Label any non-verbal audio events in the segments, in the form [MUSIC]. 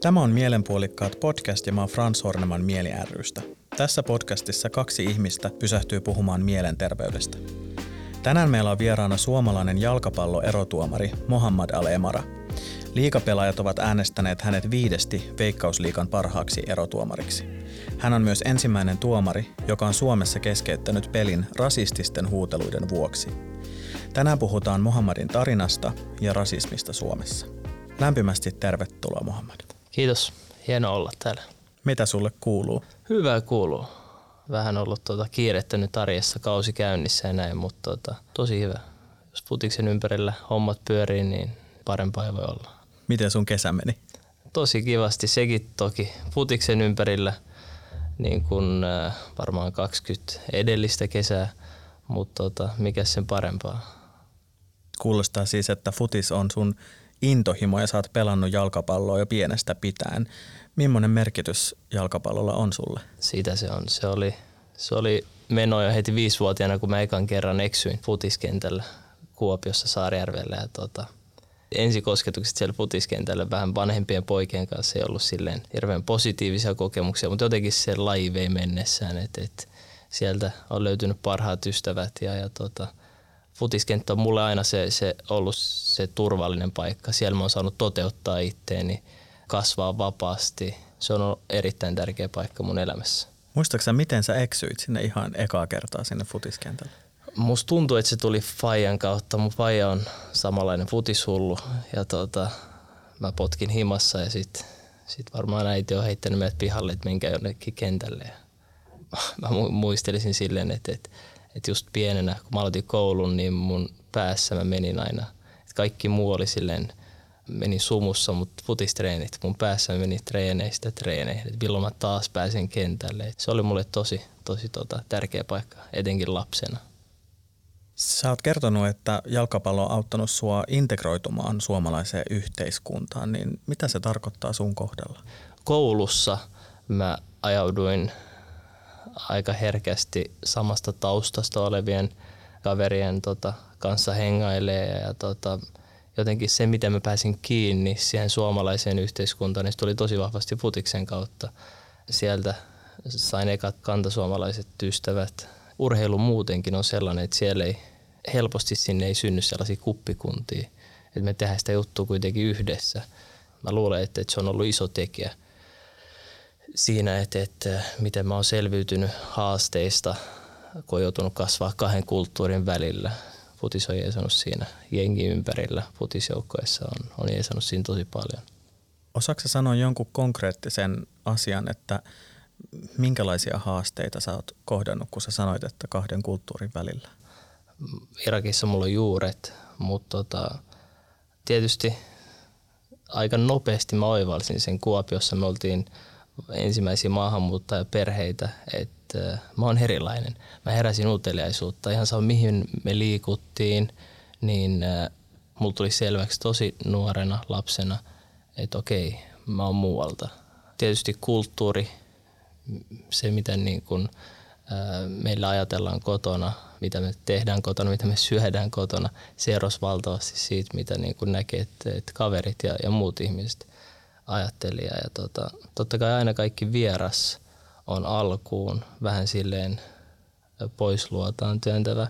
Tämä on Mielenpuolikkaat podcast ja mä oon Frans Horneman Mieli rystä. Tässä podcastissa kaksi ihmistä pysähtyy puhumaan mielenterveydestä. Tänään meillä on vieraana suomalainen jalkapalloerotuomari Mohammad Al-Emara. Liikapelaajat ovat äänestäneet hänet viidesti Veikkausliikan parhaaksi erotuomariksi. Hän on myös ensimmäinen tuomari, joka on Suomessa keskeyttänyt pelin rasististen huuteluiden vuoksi. Tänään puhutaan Mohammadin tarinasta ja rasismista Suomessa. Lämpimästi tervetuloa Mohammad. Kiitos, hieno olla täällä. Mitä sulle kuuluu? Hyvää kuuluu. Vähän ollut tuota kiirettä nyt arjessa kausi käynnissä ja näin, mutta tuota, tosi hyvä. Jos putiksen ympärillä hommat pyörii, niin parempaa ei voi olla. Miten sun kesä meni? Tosi kivasti, sekin toki. Putiksen ympärillä niin kuin, äh, varmaan 20 edellistä kesää, mutta tota, mikä sen parempaa. Kuulostaa siis, että futis on sun intohimo ja sä oot pelannut jalkapalloa jo pienestä pitäen. Millainen merkitys jalkapallolla on sulle? Siitä se on. Se oli, se oli meno jo heti viisivuotiaana, kun mä ekan kerran eksyin futiskentällä Kuopiossa Saarijärvellä. Ja tota, ensikosketukset siellä futiskentällä vähän vanhempien poikien kanssa ei ollut silleen hirveän positiivisia kokemuksia, mutta jotenkin se laji vei mennessään, että, että sieltä on löytynyt parhaat ystävät ja, ja tota, futiskenttä on mulle aina se, se ollut se turvallinen paikka. Siellä mä oon saanut toteuttaa itteeni, kasvaa vapaasti. Se on ollut erittäin tärkeä paikka mun elämässä. Muistaaksä, miten sä eksyit sinne ihan ekaa kertaa sinne futiskentälle? Musta tuntuu, että se tuli Fajan kautta. Mun Faja on samanlainen futishullu ja tota, mä potkin himassa ja sit, sit varmaan äiti on heittänyt meidät pihalle, että menkää jonnekin kentälle. Ja [LAUGHS] mä muistelisin silleen, että, että että just pienenä, kun mä aloitin koulun, niin mun päässä mä menin aina. Et kaikki muu oli silleen, meni sumussa, mutta futistreenit, mun päässä meni treeneistä treeneihin, että milloin mä taas pääsen kentälle. Et se oli mulle tosi, tosi tota, tärkeä paikka, etenkin lapsena. Sä oot kertonut, että jalkapallo on auttanut sua integroitumaan suomalaiseen yhteiskuntaan, niin mitä se tarkoittaa sun kohdalla? Koulussa mä ajauduin aika herkästi samasta taustasta olevien kaverien tota, kanssa hengailee ja tota, jotenkin se, miten mä pääsin kiinni siihen suomalaiseen yhteiskuntaan, niin se tuli tosi vahvasti futiksen kautta. Sieltä sain ekat kantasuomalaiset ystävät. Urheilu muutenkin on sellainen, että siellä ei helposti sinne ei synny sellaisia kuppikuntia. Että me tehdään sitä juttua kuitenkin yhdessä. Mä luulen, että, että se on ollut iso tekijä – siinä, että, että miten mä oon selviytynyt haasteista, kun on joutunut kasvaa kahden kulttuurin välillä. Futis on jeesannut siinä jengi ympärillä. Futisjoukkoissa on, on jeesannut siinä tosi paljon. Osaatko sanoa jonkun konkreettisen asian, että minkälaisia haasteita sä oot kohdannut, kun sä sanoit, että kahden kulttuurin välillä? Irakissa mulla on juuret, mutta tota, tietysti aika nopeasti mä oivalsin sen Kuopiossa. Me oltiin – ensimmäisiä maahanmuuttajaperheitä, että äh, mä oon erilainen. Mä heräsin uteliaisuutta. Ihan sama mihin me liikuttiin, niin äh, mulla tuli selväksi tosi nuorena lapsena, että okei, mä oon muualta. Tietysti kulttuuri, se mitä niin kun, äh, meillä ajatellaan kotona, mitä me tehdään kotona, mitä me syödään kotona, se erosi valtavasti siitä, mitä niin kun näkee, että, että kaverit ja, ja muut ihmiset ajattelija. Ja tota, totta kai aina kaikki vieras on alkuun vähän silleen poisluotaan työntävä,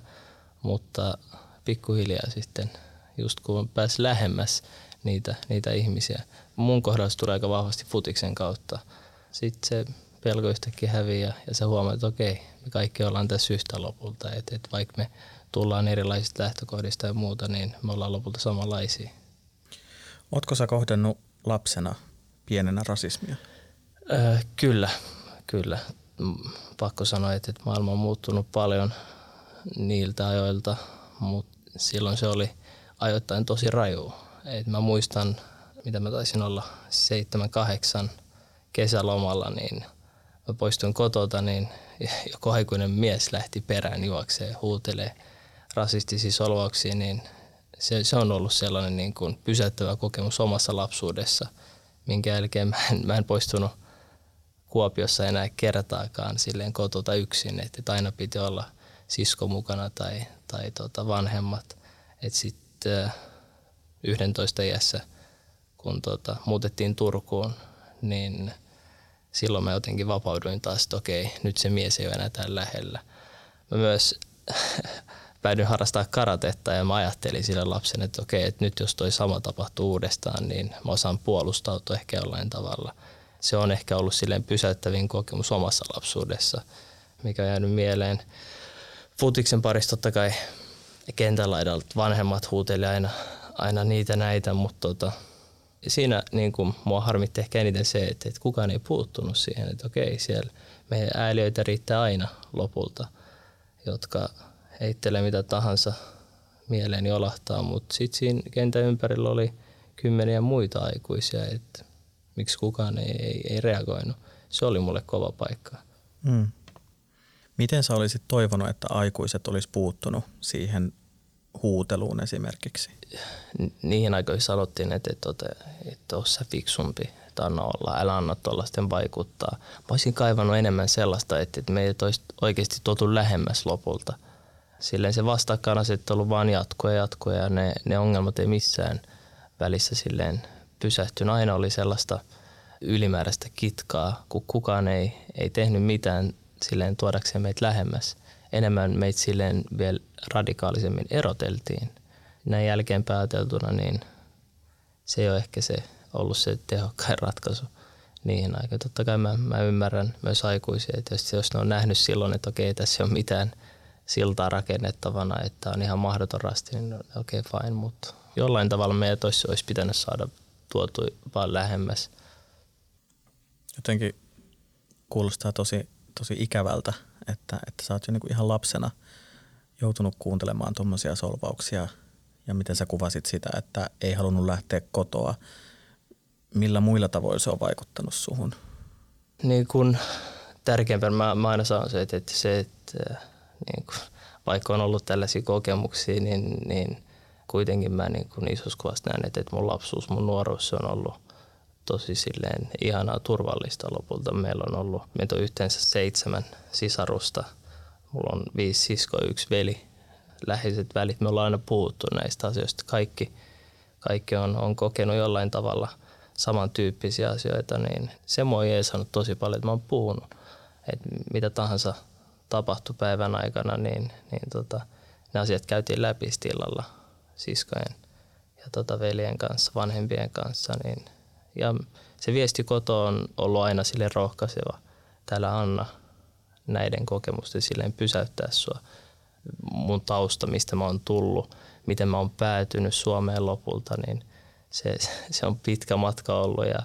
mutta pikkuhiljaa sitten, just kun pääs lähemmäs niitä, niitä ihmisiä. Mun kohdalla se tulee aika vahvasti futiksen kautta. Sitten se pelko yhtäkkiä häviää ja sä huomaat, että okei, me kaikki ollaan tässä yhtä lopulta. Että et vaikka me tullaan erilaisista lähtökohdista ja muuta, niin me ollaan lopulta samanlaisia. Ootko sä kohdannut lapsena pienenä rasismia? Öö, kyllä, kyllä. Pakko sanoa, että maailma on muuttunut paljon niiltä ajoilta, mutta silloin se oli ajoittain tosi raju. Et mä muistan, mitä mä taisin olla 7-8 kesälomalla, niin mä poistuin kotota, niin [LAUGHS] joku aikuinen mies lähti perään juokseen huutelee rasistisia solvauksia, niin se, se on ollut sellainen niin kuin pysäyttävä kokemus omassa lapsuudessa – minkä jälkeen mä en, mä en poistunut Kuopiossa enää kertaakaan silleen kotota yksin, että aina piti olla sisko mukana tai, tai tota vanhemmat. Että sitten 11 iässä, kun tota, muutettiin Turkuun, niin silloin mä jotenkin vapauduin taas, että okei, nyt se mies ei ole enää täällä lähellä. Mä myös [LAUGHS] päädyin harrastaa karatetta ja mä ajattelin sille lapsen, että okei, että nyt jos toi sama tapahtuu uudestaan, niin mä osaan puolustautua ehkä jollain tavalla. Se on ehkä ollut silleen pysäyttävin kokemus omassa lapsuudessa, mikä on jäänyt mieleen. Futiksen parissa totta kai kentän laidalta vanhemmat huuteli aina, aina niitä näitä, mutta tota, siinä niin kuin, mua harmitti ehkä eniten se, että, että kukaan ei puuttunut siihen, että okei, siellä meidän ääliöitä riittää aina lopulta, jotka heittelee mitä tahansa mieleeni olahtaa, mutta sitten siinä kentän ympärillä oli kymmeniä muita aikuisia, että miksi kukaan ei, ei, ei reagoinut. Se oli mulle kova paikka. Mm. Miten sä olisit toivonut, että aikuiset olisi puuttunut siihen huuteluun esimerkiksi? Niihin aikoihin sanottiin, että et, et, et ole sä fiksumpi, että anna olla, älä anna tuollaisten vaikuttaa. Mä olisin kaivannut enemmän sellaista, että, että meitä olisi oikeasti tuotu lähemmäs lopulta. Silleen se vastakkainasettelu vaan jatkuu ja jatkuu ja ne, ne ongelmat ei missään välissä silleen pysähtynyt. Aina oli sellaista ylimääräistä kitkaa, kun kukaan ei, ei tehnyt mitään silleen tuodakseen meitä lähemmäs. Enemmän meitä silleen vielä radikaalisemmin eroteltiin. Näin jälkeen pääteltuna, niin se ei ole ehkä se ollut se tehokkain ratkaisu niihin aikoihin. Totta kai mä, mä ymmärrän myös aikuisia, että jos, jos ne on nähnyt silloin, että okei, tässä ei ole mitään siltaa rakennettavana, että on ihan mahdoton rasti, niin okei, fine, mutta jollain tavalla meidän olisi, olisi pitänyt saada tuotu vaan lähemmäs. Jotenkin kuulostaa tosi, tosi ikävältä, että, että sä oot jo niinku ihan lapsena joutunut kuuntelemaan tuommoisia solvauksia ja miten sä kuvasit sitä, että ei halunnut lähteä kotoa. Millä muilla tavoilla se on vaikuttanut suhun? Niin kun tärkeimpänä mä, mä aina sanon se, että, että se, että niin kun, vaikka on ollut tällaisia kokemuksia, niin, niin kuitenkin mä niin kun isossa kuvassa näen, että, että mun lapsuus, mun nuoruus on ollut tosi silleen ihanaa turvallista lopulta. Meillä on ollut, meitä on yhteensä seitsemän sisarusta. Mulla on viisi siskoa, yksi veli, läheiset välit. Me ollaan aina puhuttu näistä asioista. Kaikki, kaikki on, on kokenut jollain tavalla samantyyppisiä asioita, niin se mua ei saanut tosi paljon, että mä oon puhunut. Että mitä tahansa tapahtui päivän aikana, niin, niin tota, ne asiat käytiin läpi stillalla siskojen ja tota veljen kanssa, vanhempien kanssa, niin – ja se viesti koto on ollut aina sille rohkaiseva. Täällä Anna näiden kokemusten silleen pysäyttää sua. Mun tausta, mistä mä oon tullut, miten mä oon päätynyt Suomeen lopulta, niin se, se on pitkä matka ollut ja,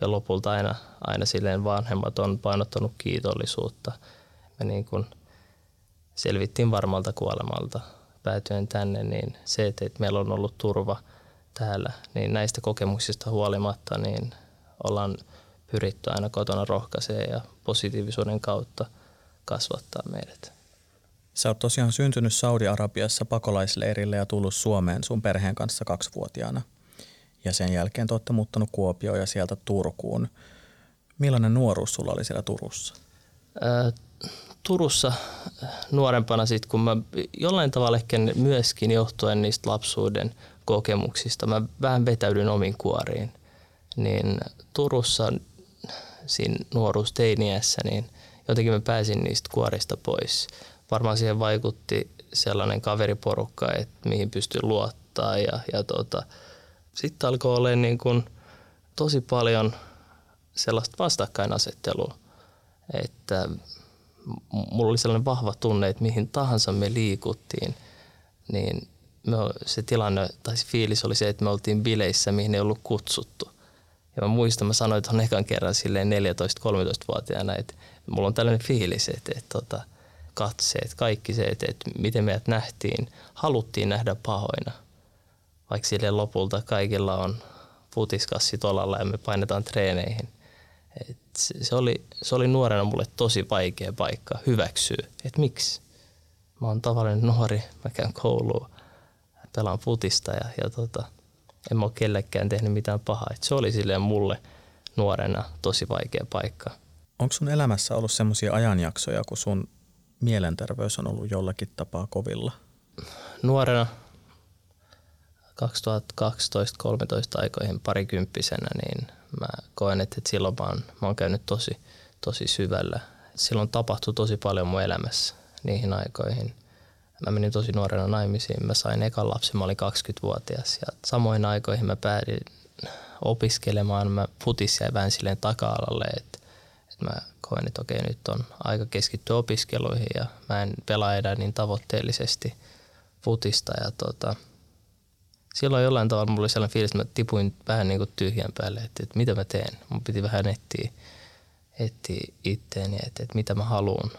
ja lopulta aina, aina silleen vanhemmat on painottanut kiitollisuutta. Me niin kun selvittiin varmalta kuolemalta päätyen tänne, niin se, että meillä on ollut turva – täällä, niin näistä kokemuksista huolimatta niin ollaan pyritty aina kotona rohkaisee ja positiivisuuden kautta kasvattaa meidät. Sä oot tosiaan syntynyt Saudi-Arabiassa pakolaisleirille ja tullut Suomeen sun perheen kanssa kaksivuotiaana. Ja sen jälkeen te olette muuttanut Kuopioon ja sieltä Turkuun. Millainen nuoruus sulla oli siellä Turussa? Ää, Turussa nuorempana sit, kun mä jollain tavalla ehkä myöskin johtuen niistä lapsuuden kokemuksista. Mä vähän vetäydyn omin kuoriin. Niin Turussa siinä nuoruusteiniässä, niin jotenkin mä pääsin niistä kuorista pois. Varmaan siihen vaikutti sellainen kaveriporukka, että mihin pystyi luottaa ja, ja tota, sitten alkoi olla niin kuin tosi paljon sellaista vastakkainasettelua, että mulla oli sellainen vahva tunne, että mihin tahansa me liikuttiin, niin me, se tilanne tai se fiilis oli se, että me oltiin bileissä, mihin ei ollut kutsuttu. Ja mä muistan, mä sanoin on ekan kerran silleen 14-13-vuotiaana, että mulla on tällainen fiilis, että, että, että tota, katseet, kaikki se, että, että miten meidät nähtiin, haluttiin nähdä pahoina. Vaikka sille lopulta kaikilla on futiskassi tolalla ja me painetaan treeneihin. Et se, se, oli, se oli nuorena mulle tosi vaikea paikka hyväksyä, että miksi. Mä oon tavallinen nuori, mä käyn kouluun pelaan futista ja, ja tota, en mä ole kellekään tehnyt mitään pahaa. Et se oli silleen mulle nuorena tosi vaikea paikka. Onko sun elämässä ollut semmoisia ajanjaksoja, kun sun mielenterveys on ollut jollakin tapaa kovilla? Nuorena 2012-2013 aikoihin parikymppisenä, niin Mä koen, että, että silloin mä oon, mä oon käynyt tosi, tosi syvällä. Silloin tapahtui tosi paljon mun elämässä niihin aikoihin. Mä menin tosi nuorena naimisiin. Mä sain ekan lapsen, mä olin 20-vuotias. Ja samoin aikoihin mä päädin opiskelemaan. Mä futis jäi vähän silleen taka-alalle, että, että mä koen, että okei, nyt on aika keskittyä opiskeluihin ja mä en pelaa enää niin tavoitteellisesti futista. Ja tota, silloin jollain tavalla mulla oli sellainen fiilis, että mä tipuin vähän niin kuin tyhjän päälle, että, että mitä mä teen. Mun piti vähän etsiä, etsiä itteeni, että, että mitä mä haluan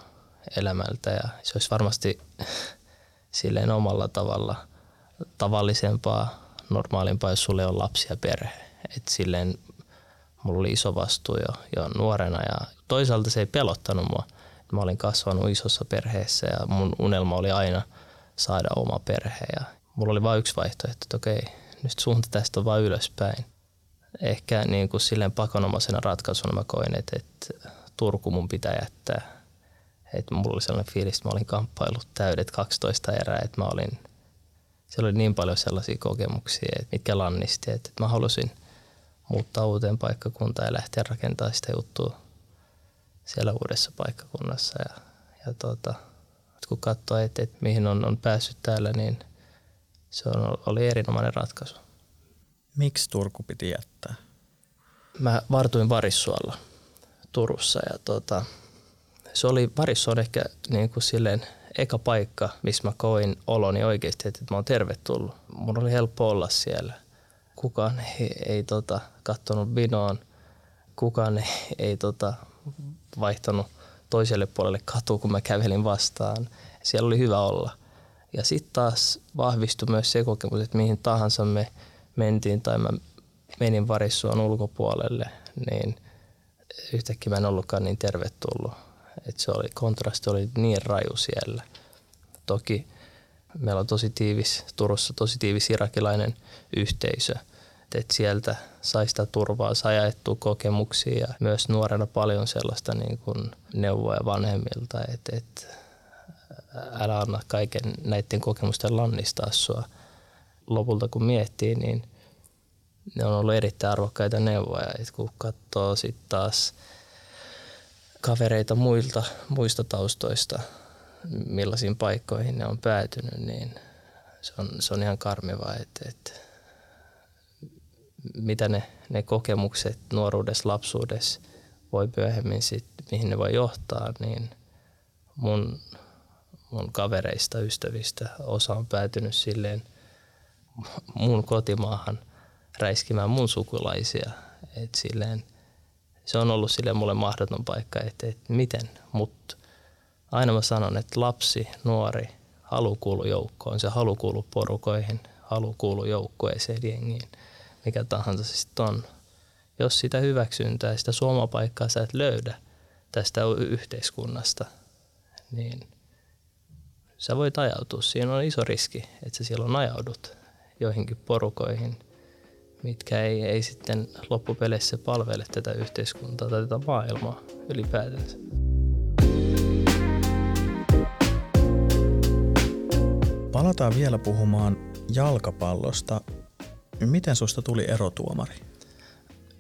elämältä ja se olisi varmasti [LAUGHS] silleen omalla tavalla tavallisempaa, normaalimpaa, jos sulle on lapsi ja perhe. Et silleen mulla oli iso vastuu jo, jo nuorena ja toisaalta se ei pelottanut mua. Mä olin kasvanut isossa perheessä ja mun unelma oli aina saada oma perhe ja mulla oli vain yksi vaihtoehto, että okei, nyt suunta tästä on vain ylöspäin. Ehkä niin kuin silleen pakonomaisena ratkaisuna mä koin, että, että Turku mun pitää jättää. Että mulla oli sellainen fiilis, että mä olin kamppailut täydet 12 erää, että mä olin, siellä oli niin paljon sellaisia kokemuksia, että mitkä lannisti, että mä halusin muuttaa uuteen paikkakuntaan ja lähteä rakentamaan sitä juttua siellä uudessa paikkakunnassa. Ja, ja tota, kun katsoo, että, että mihin on, on päässyt täällä, niin se on, oli erinomainen ratkaisu. Miksi Turku piti jättää? Mä vartuin Varissuolla Turussa ja tota, se oli, Varissu on ehkä niin kuin silleen eka paikka, missä mä koin oloni oikeasti, että mä oon tervetullut. Mun oli helppo olla siellä. Kukaan ei, ei tota, kattonut vinoon, kukaan ei, ei tota, vaihtanut toiselle puolelle katua, kun mä kävelin vastaan. Siellä oli hyvä olla. Ja sitten taas vahvistui myös se kokemus, että mihin tahansa me mentiin tai mä menin varissuon ulkopuolelle, niin yhtäkkiä mä en ollutkaan niin tervetullut. Et se oli, kontrasti oli niin raju siellä. Toki meillä on tosi tiivis, Turussa tosi tiivis irakilainen yhteisö. Että sieltä sai sitä turvaa, sai jaettua kokemuksia ja myös nuorena paljon sellaista niin kuin neuvoja vanhemmilta, että, että älä anna kaiken näiden kokemusten lannistaa sua. Lopulta kun miettii, niin ne on ollut erittäin arvokkaita neuvoja. Et kun katsoo sitten taas kavereita muilta, muista taustoista, millaisiin paikkoihin ne on päätynyt, niin se on, se on ihan karmiva, että, että mitä ne, ne kokemukset nuoruudessa, lapsuudessa voi myöhemmin sit, mihin ne voi johtaa, niin mun, mun kavereista, ystävistä osa on päätynyt silleen mun kotimaahan räiskimään mun sukulaisia. Et silleen, se on ollut sille mulle mahdoton paikka, että, että miten, mutta aina mä sanon, että lapsi, nuori, halu kuulu joukkoon, se halu kuulu porukoihin, halu kuulu joukkueeseen, jengiin, mikä tahansa se sitten on. Jos sitä hyväksyntää, sitä suomapaikkaa sä et löydä tästä yhteiskunnasta, niin sä voit ajautua. Siinä on iso riski, että sä silloin ajaudut joihinkin porukoihin – mitkä ei, ei sitten loppupeleissä palvele tätä yhteiskuntaa tai tätä maailmaa ylipäätänsä. Palataan vielä puhumaan jalkapallosta. Miten susta tuli erotuomari?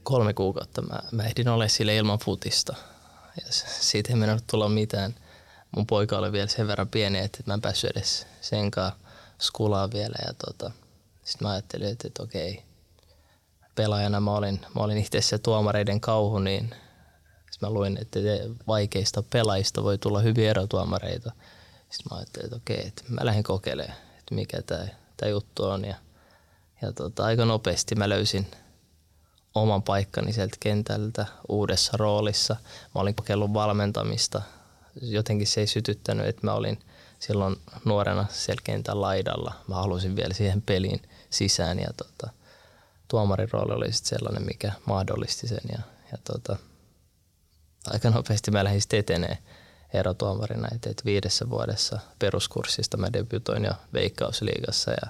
Kolme kuukautta mä, mä ehdin olla sille ilman futista. Ja siitä ei mennyt tulla mitään. Mun poika oli vielä sen verran pieni, että mä en päässyt edes senkaan skulaa vielä. Ja tota, sitten mä ajattelin, että, että okei, pelaajana mä olin, mä olin itse se tuomareiden kauhu, niin mä luin, että vaikeista pelaajista voi tulla hyviä erotuomareita. Sitten mä ajattelin, että okei, että mä lähdin kokeilemaan, että mikä tämä juttu on. Ja, ja tota, aika nopeasti mä löysin oman paikkani sieltä kentältä uudessa roolissa. Mä olin kokeillut valmentamista. Jotenkin se ei sytyttänyt, että mä olin silloin nuorena siellä kentän laidalla. Mä halusin vielä siihen peliin sisään ja tota, tuomarin rooli oli sitten sellainen, mikä mahdollisti sen. Ja, ja tota, aika nopeasti mä lähdin sitten etenee erotuomarina, että et viidessä vuodessa peruskurssista mä debytoin jo Veikkausliigassa ja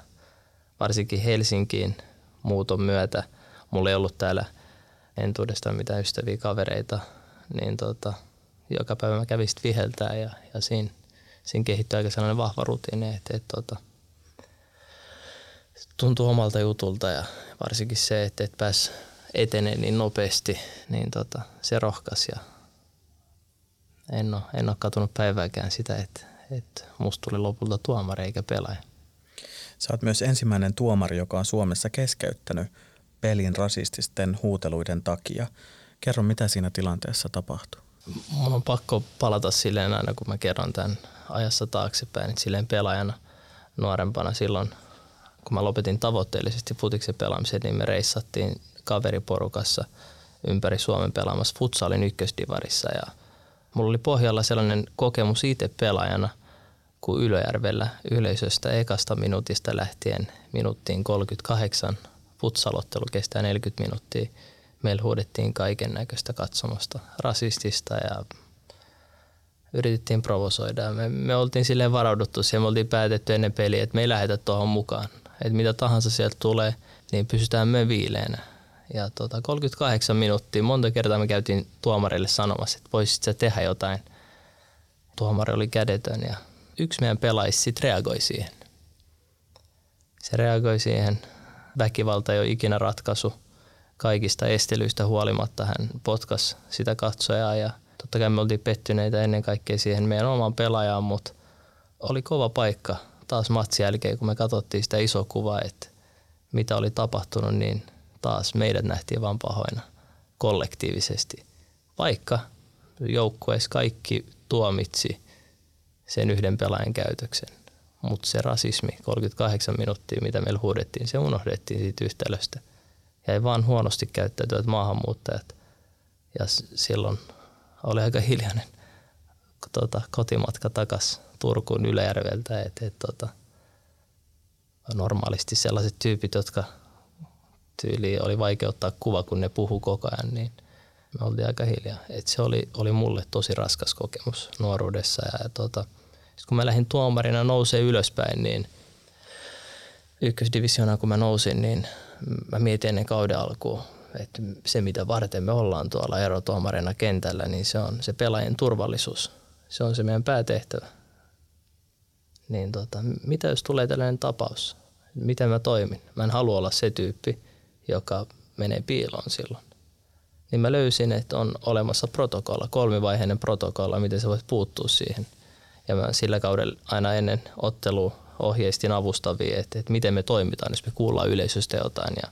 varsinkin Helsinkiin muuton myötä mulla ei ollut täällä entuudestaan mitään ystäviä kavereita, niin tota, joka päivä mä kävin sitten viheltää ja, ja siinä, siinä kehittyi aika sellainen vahva rutiini, että, että tota, tuntuu omalta jutulta ja varsinkin se, että et pääs etenee niin nopeasti, niin tota, se rohkas ja en ole, en ole katunut päivääkään sitä, että, että musta tuli lopulta tuomari eikä pelaaja. Sä oot myös ensimmäinen tuomari, joka on Suomessa keskeyttänyt pelin rasististen huuteluiden takia. Kerro, mitä siinä tilanteessa tapahtui? Mun on pakko palata silleen aina, kun mä kerron tämän ajassa taaksepäin, että silleen pelaajana nuorempana silloin, kun mä lopetin tavoitteellisesti futiksen pelaamisen, niin me reissattiin kaveriporukassa ympäri Suomen pelaamassa futsalin ykkösdivarissa ja mulla oli pohjalla sellainen kokemus itse pelaajana, kun Ylöjärvellä yleisöstä ekasta minuutista lähtien minuuttiin 38 futsalottelu kestää 40 minuuttia. Meillä huudettiin kaiken näköistä katsomusta, rasistista ja yritettiin provosoida. Me, me oltiin silleen varauduttu siihen, me oltiin päätetty ennen peliä, että me ei lähdetä tuohon mukaan. Että mitä tahansa sieltä tulee, niin pysytään me viileänä. Ja tota, 38 minuuttia, monta kertaa me käytiin tuomarille sanomassa, että voisit sä tehdä jotain. Tuomari oli kädetön ja yksi meidän pelaajista sitten reagoi siihen. Se reagoi siihen. Väkivalta ei ole ikinä ratkaisu. Kaikista estelyistä huolimatta hän potkas sitä katsojaa ja totta kai me oltiin pettyneitä ennen kaikkea siihen meidän omaan pelaajaan, mutta oli kova paikka taas matsin jälkeen, kun me katsottiin sitä isoa kuvaa, että mitä oli tapahtunut, niin taas meidät nähtiin vaan pahoina kollektiivisesti. Vaikka joukkueessa kaikki tuomitsi sen yhden pelaajan käytöksen. Mutta se rasismi, 38 minuuttia, mitä meillä huudettiin, se unohdettiin siitä yhtälöstä. Jäi vaan huonosti käyttäytyvät maahanmuuttajat. Ja silloin oli aika hiljainen tota, kotimatka takas Turkuun Ylejärveltä. Et, et, tota, normaalisti sellaiset tyypit, jotka tyyli oli vaikea ottaa kuva, kun ne puhu koko ajan, niin me oltiin aika hiljaa. Et se oli, oli mulle tosi raskas kokemus nuoruudessa. Ja, ja tota, kun mä lähdin tuomarina nousee ylöspäin, niin ykkösdivisioonaan kun mä nousin, niin mä mietin ennen kauden alkuun, että se mitä varten me ollaan tuolla erotuomarina kentällä, niin se on se pelaajien turvallisuus. Se on se meidän päätehtävä. Niin tota, mitä jos tulee tällainen tapaus? Miten mä toimin? Mä en halua olla se tyyppi, joka menee piiloon silloin. Niin mä löysin, että on olemassa protokolla, kolmivaiheinen protokolla, miten sä voit puuttua siihen – ja mä sillä kaudella aina ennen ottelua ohjeistin avustavia, että, että miten me toimitaan, jos me kuullaan yleisöstä jotain. Ja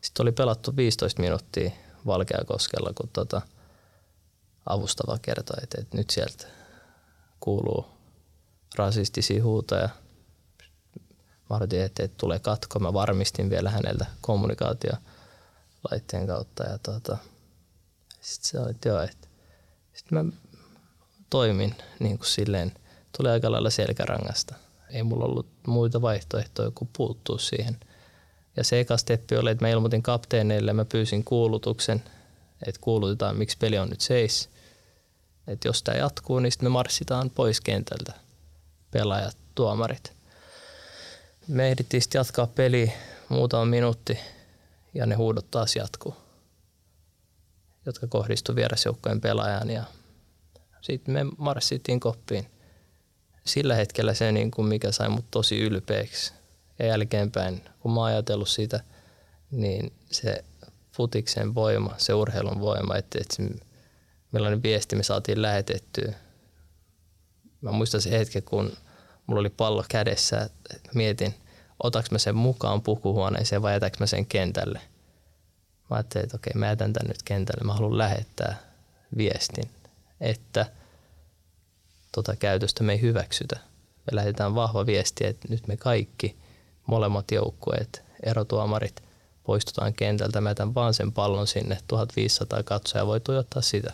sitten oli pelattu 15 minuuttia Valkeakoskella, kun tota avustava kertoi, että, että nyt sieltä kuuluu rasistisia huutoja. Mä odotin, että, että tulee katko. Mä varmistin vielä häneltä kommunikaatio laitteen kautta. Ja tota, sitten se oli, että joo, että sitten mä toimin niin kuin silleen tuli aika lailla selkärangasta. Ei mulla ollut muita vaihtoehtoja kuin puuttua siihen. Ja se eka steppi oli, että mä ilmoitin kapteeneille, mä pyysin kuulutuksen, että kuulutetaan, miksi peli on nyt seis. Että jos tämä jatkuu, niin sitten me marssitaan pois kentältä, pelaajat, tuomarit. Me ehdittiin sitten jatkaa peli muutama minuutti ja ne huudot taas jatkuu, jotka kohdistuivat vierasjoukkojen pelaajan ja sitten me marssittiin koppiin – sillä hetkellä se, niin kuin mikä sai mut tosi ylpeäksi. Ja jälkeenpäin, kun mä oon ajatellut sitä, niin se futiksen voima, se urheilun voima, että, että millainen viesti me saatiin lähetettyä. Mä muistan se hetken, kun mulla oli pallo kädessä, että mietin, otaks mä sen mukaan pukuhuoneeseen vai jätäks mä sen kentälle. Mä ajattelin, että okei, mä jätän tän nyt kentälle. Mä haluan lähettää viestin, että – tota käytöstä me ei hyväksytä. Me lähetetään vahva viesti, että nyt me kaikki, molemmat joukkueet, erotuomarit, poistutaan kentältä. Mä jätän vaan sen pallon sinne, 1500 katsoja voi tuijottaa sitä.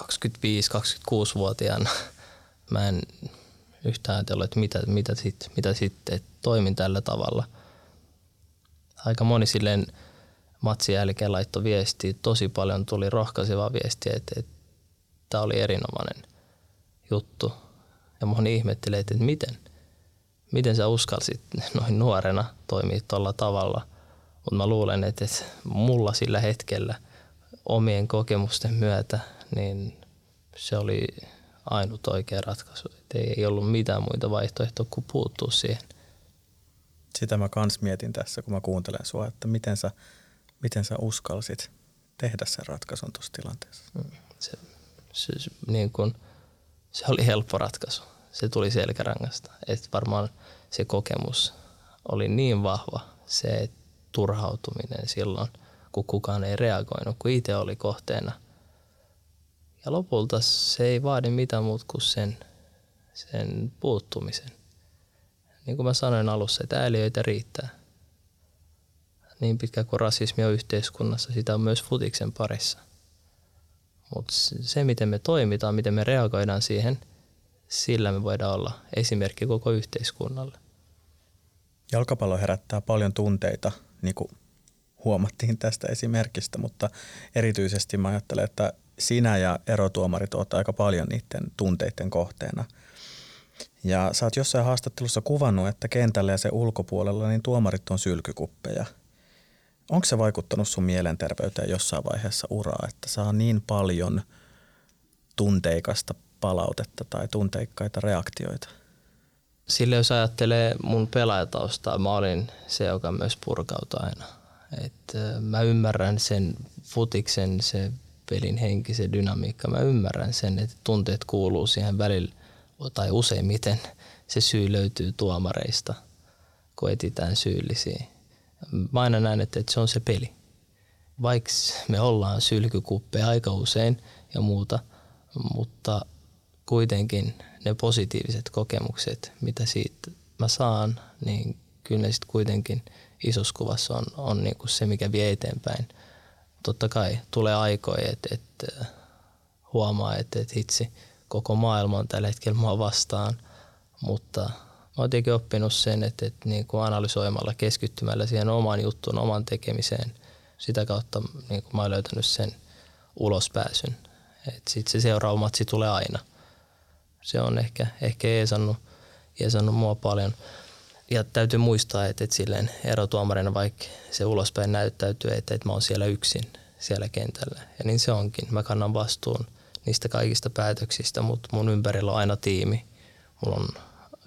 25-26-vuotiaana [LAUGHS] mä en yhtään ajatellut, että mitä, mitä sitten, mitä että toimin tällä tavalla. Aika moni silleen matsin jälkeen laittoi viestiä, tosi paljon tuli rohkaisevaa viestiä, että, että tämä oli erinomainen juttu. Ja moni ihmettelee, että miten, miten sä uskalsit [LAUGHS] noin nuorena toimia tuolla tavalla. Mutta mä luulen, että mulla sillä hetkellä omien kokemusten myötä, niin se oli ainut oikea ratkaisu. Et ei ollut mitään muita vaihtoehtoja kuin puuttua siihen. Sitä mä kans mietin tässä, kun mä kuuntelen sua, että miten sä Miten sä uskalsit tehdä sen ratkaisun tuossa tilanteessa? Se, se, se, niin kun, se oli helppo ratkaisu. Se tuli selkärangasta. Et varmaan se kokemus oli niin vahva, se turhautuminen silloin, kun kukaan ei reagoinut, kun itse oli kohteena. Ja lopulta se ei vaadi mitään muuta kuin sen, sen puuttumisen. Niin kuin mä sanoin alussa, että ääliöitä riittää. Niin pitkä kuin rasismi on yhteiskunnassa, sitä on myös futiksen parissa. Mutta se, miten me toimitaan, miten me reagoidaan siihen, sillä me voidaan olla esimerkki koko yhteiskunnalle. Jalkapallo herättää paljon tunteita, niin kuin huomattiin tästä esimerkistä, mutta erityisesti mä ajattelen, että sinä ja erotuomarit olette aika paljon niiden tunteiden kohteena. Ja sä oot jossain haastattelussa kuvannut, että kentällä ja se ulkopuolella niin tuomarit on sylkykuppeja. Onko se vaikuttanut sun mielenterveyteen jossain vaiheessa uraa, että saa niin paljon tunteikasta palautetta tai tunteikkaita reaktioita? Sille jos ajattelee mun pelaajataustaa, mä olin se, joka myös purkautui aina. Et mä ymmärrän sen futiksen, se pelin henki, se dynamiikka. Mä ymmärrän sen, että tunteet kuuluu siihen välillä, tai useimmiten se syy löytyy tuomareista, kun etitään syyllisiä. Mä aina näen, että se on se peli. Vaikka me ollaan sylkykuppeja aika usein ja muuta, mutta kuitenkin ne positiiviset kokemukset, mitä siitä mä saan, niin kyllä ne sitten kuitenkin isossa kuvassa on, on niinku se, mikä vie eteenpäin. Totta kai tulee aikoja, että et huomaa, että et hitsi, koko maailma on tällä hetkellä mua vastaan, mutta tietenkin oppinut sen, että, että niin kuin analysoimalla, keskittymällä siihen omaan juttuun, oman tekemiseen, sitä kautta niin kuin mä oon löytänyt sen ulospääsyn. Sitten se seuraava matsi tulee aina se on ehkä, ehkä eesannut, eesannut mua paljon. Ja täytyy muistaa, että, että silleen erotuomarina, vaikka se ulospäin näyttäytyy, että, että mä oon siellä yksin siellä kentällä. Ja niin se onkin. Mä kannan vastuun niistä kaikista päätöksistä, mutta mun ympärillä on aina tiimi. Mulla on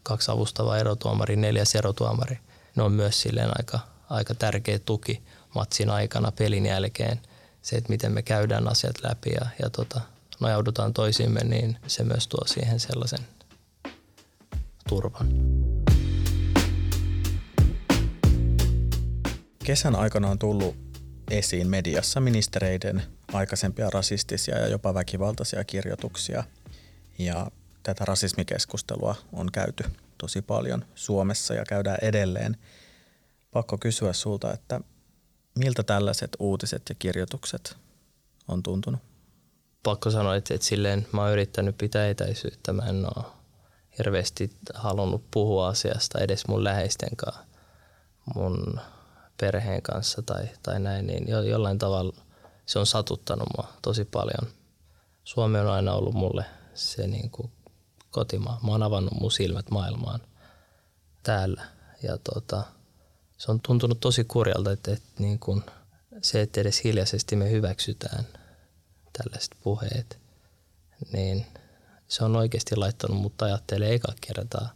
kaksi avustavaa erotuomari, neljäs erotuomari. Ne on myös silleen aika, aika tärkeä tuki matsin aikana pelin jälkeen. Se, että miten me käydään asiat läpi ja, ja tota, nojaudutaan toisiimme, niin se myös tuo siihen sellaisen turvan. Kesän aikana on tullut esiin mediassa ministereiden aikaisempia rasistisia ja jopa väkivaltaisia kirjoituksia. Ja tätä rasismikeskustelua on käyty tosi paljon Suomessa ja käydään edelleen. Pakko kysyä sulta, että miltä tällaiset uutiset ja kirjoitukset on tuntunut? pakko sanoa, että, että silleen mä oon yrittänyt pitää etäisyyttä. Mä en ole hirveästi halunnut puhua asiasta edes mun läheisten kanssa, mun perheen kanssa tai, tai näin, niin jo, jollain tavalla se on satuttanut mua tosi paljon. Suomi on aina ollut mulle se niin kuin kotimaa. Mä oon avannut mun silmät maailmaan täällä ja tota, se on tuntunut tosi kurjalta, että, että niin kuin se, että edes hiljaisesti me hyväksytään – tällaiset puheet, niin se on oikeasti laittanut mut ajattelee eka kertaa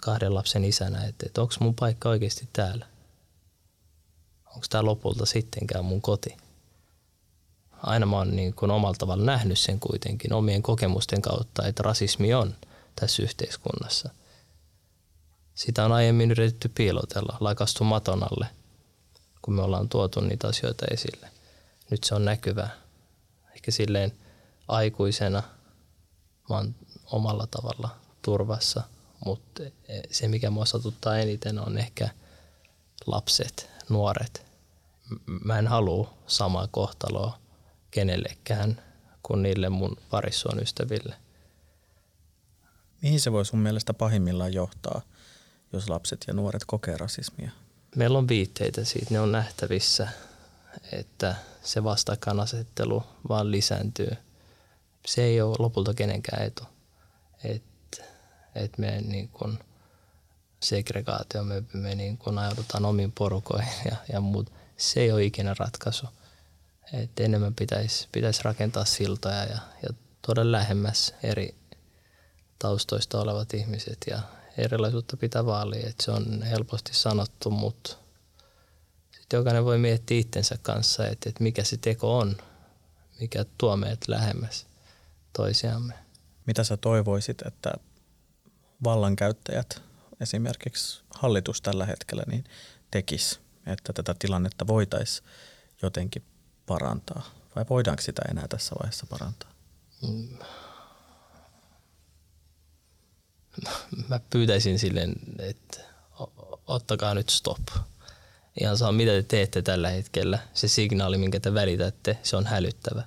kahden lapsen isänä, että, että onko mun paikka oikeasti täällä. Onko tämä lopulta sittenkään mun koti. Aina mä oon niin kuin omalla tavalla nähnyt sen kuitenkin omien kokemusten kautta, että rasismi on tässä yhteiskunnassa. Sitä on aiemmin yritetty piilotella, lakastu maton alle, kun me ollaan tuotu niitä asioita esille nyt se on näkyvä. Ehkä silleen aikuisena mä oon omalla tavalla turvassa, mutta se mikä mua satuttaa eniten on ehkä lapset, nuoret. Mä en halua samaa kohtaloa kenellekään kuin niille mun parissuon ystäville. Mihin se voi sun mielestä pahimmillaan johtaa, jos lapset ja nuoret kokee rasismia? Meillä on viitteitä siitä, ne on nähtävissä, että se vastakkainasettelu vaan lisääntyy. Se ei ole lopulta kenenkään etu. Että et me niin kun segregaatio, me, me niin kun ajaudutaan omiin porukoihin ja, ja muut. Se ei ole ikinä ratkaisu. Et enemmän pitäisi pitäis rakentaa siltoja ja, ja tuoda lähemmäs eri taustoista olevat ihmiset ja erilaisuutta pitää vaalia. Et se on helposti sanottu, mutta Sitten jokainen voi miettiä itsensä kanssa, että, että mikä se teko on, mikä tuo meidät lähemmäs toisiamme. Mitä sä toivoisit, että vallankäyttäjät, esimerkiksi hallitus tällä hetkellä, niin tekis, että tätä tilannetta voitaisiin jotenkin parantaa? Vai voidaanko sitä enää tässä vaiheessa parantaa? Mm. Mä pyytäisin silleen, että ottakaa nyt stop. Ihan saa mitä te teette tällä hetkellä. Se signaali, minkä te välitätte, se on hälyttävä.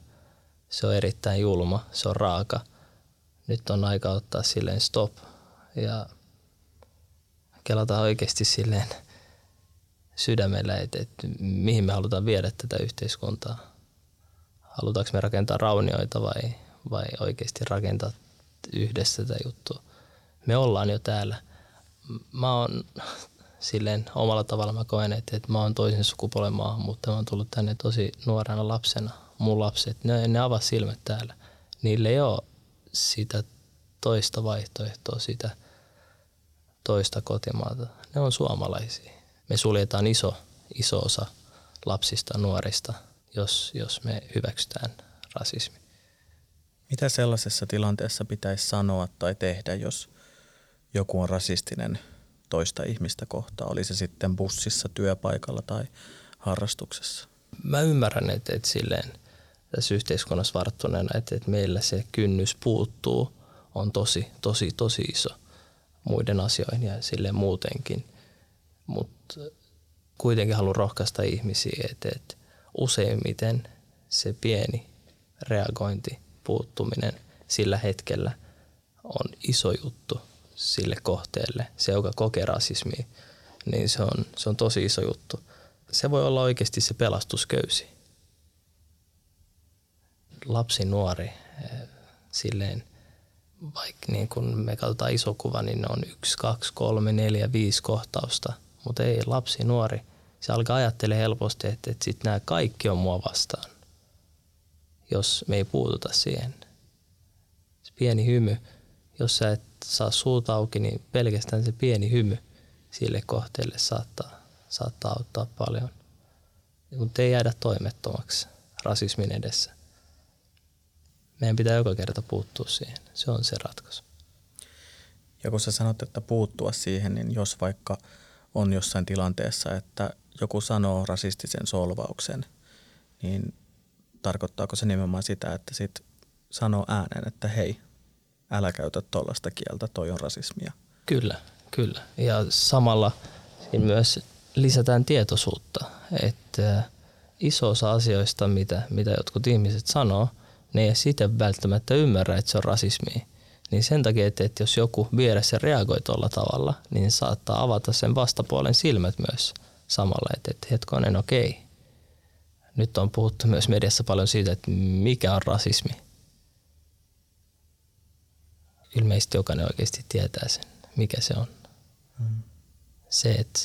Se on erittäin julma, se on raaka. Nyt on aika ottaa silleen stop ja kelata oikeasti silleen sydämellä, että, että mihin me halutaan viedä tätä yhteiskuntaa. Halutaanko me rakentaa raunioita vai, vai oikeasti rakentaa yhdessä tätä juttua. Me ollaan jo täällä. Mä oon silleen omalla tavalla mä koen, että, että mä oon toisen sukupolven mutta Mä oon tullut tänne tosi nuorena lapsena. Mun lapset, ne, ne avaa silmät täällä. Niille ei ole sitä toista vaihtoehtoa, sitä toista kotimaata. Ne on suomalaisia. Me suljetaan iso, iso osa lapsista, nuorista, jos, jos me hyväksytään rasismi. Mitä sellaisessa tilanteessa pitäisi sanoa tai tehdä, jos joku on rasistinen toista ihmistä kohtaan, oli se sitten bussissa, työpaikalla tai harrastuksessa? Mä ymmärrän, että, että silleen tässä yhteiskunnassa varttuneena, että, että meillä se kynnys puuttuu on tosi, tosi, tosi iso muiden asioihin ja sille muutenkin. Mutta kuitenkin haluan rohkaista ihmisiä, että, että useimmiten se pieni reagointi, puuttuminen sillä hetkellä on iso juttu sille kohteelle, se joka kokee rasismia, niin se on, se on tosi iso juttu. Se voi olla oikeasti se pelastusköysi. Lapsi, nuori, silleen, vaikka niin kun me katsotaan iso kuva, niin ne on yksi, kaksi, kolme, neljä, viisi kohtausta. Mutta ei, lapsi, nuori, se alkaa ajattele helposti, että, että sitten nämä kaikki on mua vastaan, jos me ei puututa siihen. Se pieni hymy, jos sä et saa suuta auki, niin pelkästään se pieni hymy sille kohteelle saattaa, saattaa auttaa paljon. Mutta ei jäädä toimettomaksi rasismin edessä. Meidän pitää joka kerta puuttua siihen. Se on se ratkaisu. Ja kun sä sanot, että puuttua siihen, niin jos vaikka on jossain tilanteessa, että joku sanoo rasistisen solvauksen, niin tarkoittaako se nimenomaan sitä, että sit sanoo ääneen, että hei, älä käytä tuollaista kieltä, toi on rasismia. Kyllä, kyllä. Ja samalla siinä myös lisätään tietoisuutta, että iso osa asioista, mitä, mitä jotkut ihmiset sanoo, ne ei sitten välttämättä ymmärrä, että se on rasismia. Niin sen takia, että, että jos joku vieressä reagoi tuolla tavalla, niin saattaa avata sen vastapuolen silmät myös samalla, että, että hetkonen, okei. Nyt on puhuttu myös mediassa paljon siitä, että mikä on rasismi – ilmeisesti jokainen oikeasti tietää sen, mikä se on. Mm. Se, että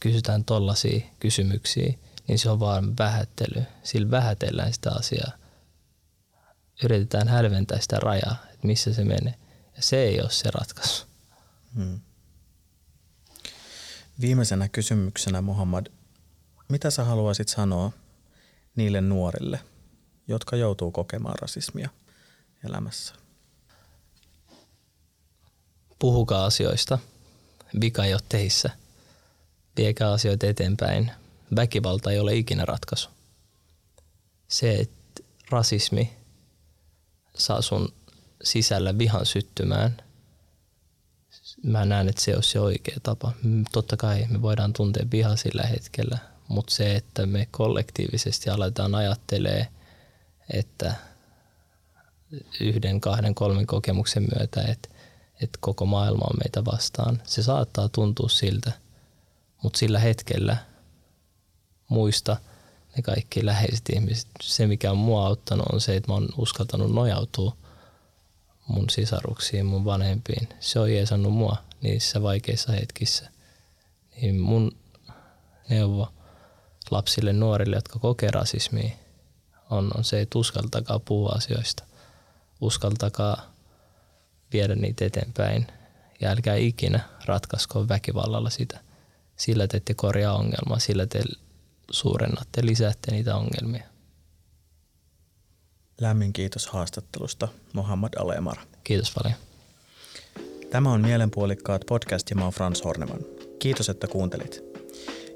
kysytään tollaisia kysymyksiä, niin se on vaan vähättely. Sillä vähätellään sitä asiaa. Yritetään hälventää sitä rajaa, että missä se menee. Ja se ei ole se ratkaisu. Mm. Viimeisenä kysymyksenä, Muhammad, mitä sä haluaisit sanoa niille nuorille, jotka joutuu kokemaan rasismia elämässä? puhukaa asioista. Vika ei ole teissä. Viekää asioita eteenpäin. Väkivalta ei ole ikinä ratkaisu. Se, että rasismi saa sun sisällä vihan syttymään, mä näen, että se on se oikea tapa. Totta kai me voidaan tuntea viha sillä hetkellä, mutta se, että me kollektiivisesti aletaan ajattelee, että yhden, kahden, kolmen kokemuksen myötä, että että koko maailma on meitä vastaan. Se saattaa tuntua siltä, mutta sillä hetkellä muista ne kaikki läheiset ihmiset. Se, mikä on mua auttanut, on se, että mä oon uskaltanut nojautua mun sisaruksiin, mun vanhempiin. Se on jeesannut mua niissä vaikeissa hetkissä. Niin mun neuvo lapsille, nuorille, jotka kokee rasismia, on, on se, että uskaltakaa puhua asioista. Uskaltakaa viedä niitä eteenpäin. Ja älkää ikinä ratkaisko väkivallalla sitä. Sillä te ette korjaa ongelmaa, sillä te suurennatte lisäätte niitä ongelmia. Lämmin kiitos haastattelusta, Mohammad Alemar. Kiitos paljon. Tämä on Mielenpuolikkaat podcast ja mä oon Frans Horneman. Kiitos, että kuuntelit.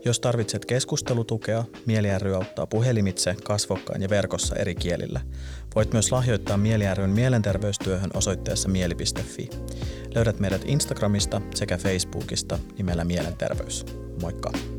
Jos tarvitset keskustelutukea, Mieli ry auttaa puhelimitse, kasvokkain ja verkossa eri kielillä. Voit myös lahjoittaa Mieli ryn mielenterveystyöhön osoitteessa mieli.fi. Löydät meidät Instagramista sekä Facebookista nimellä Mielenterveys. Moikka!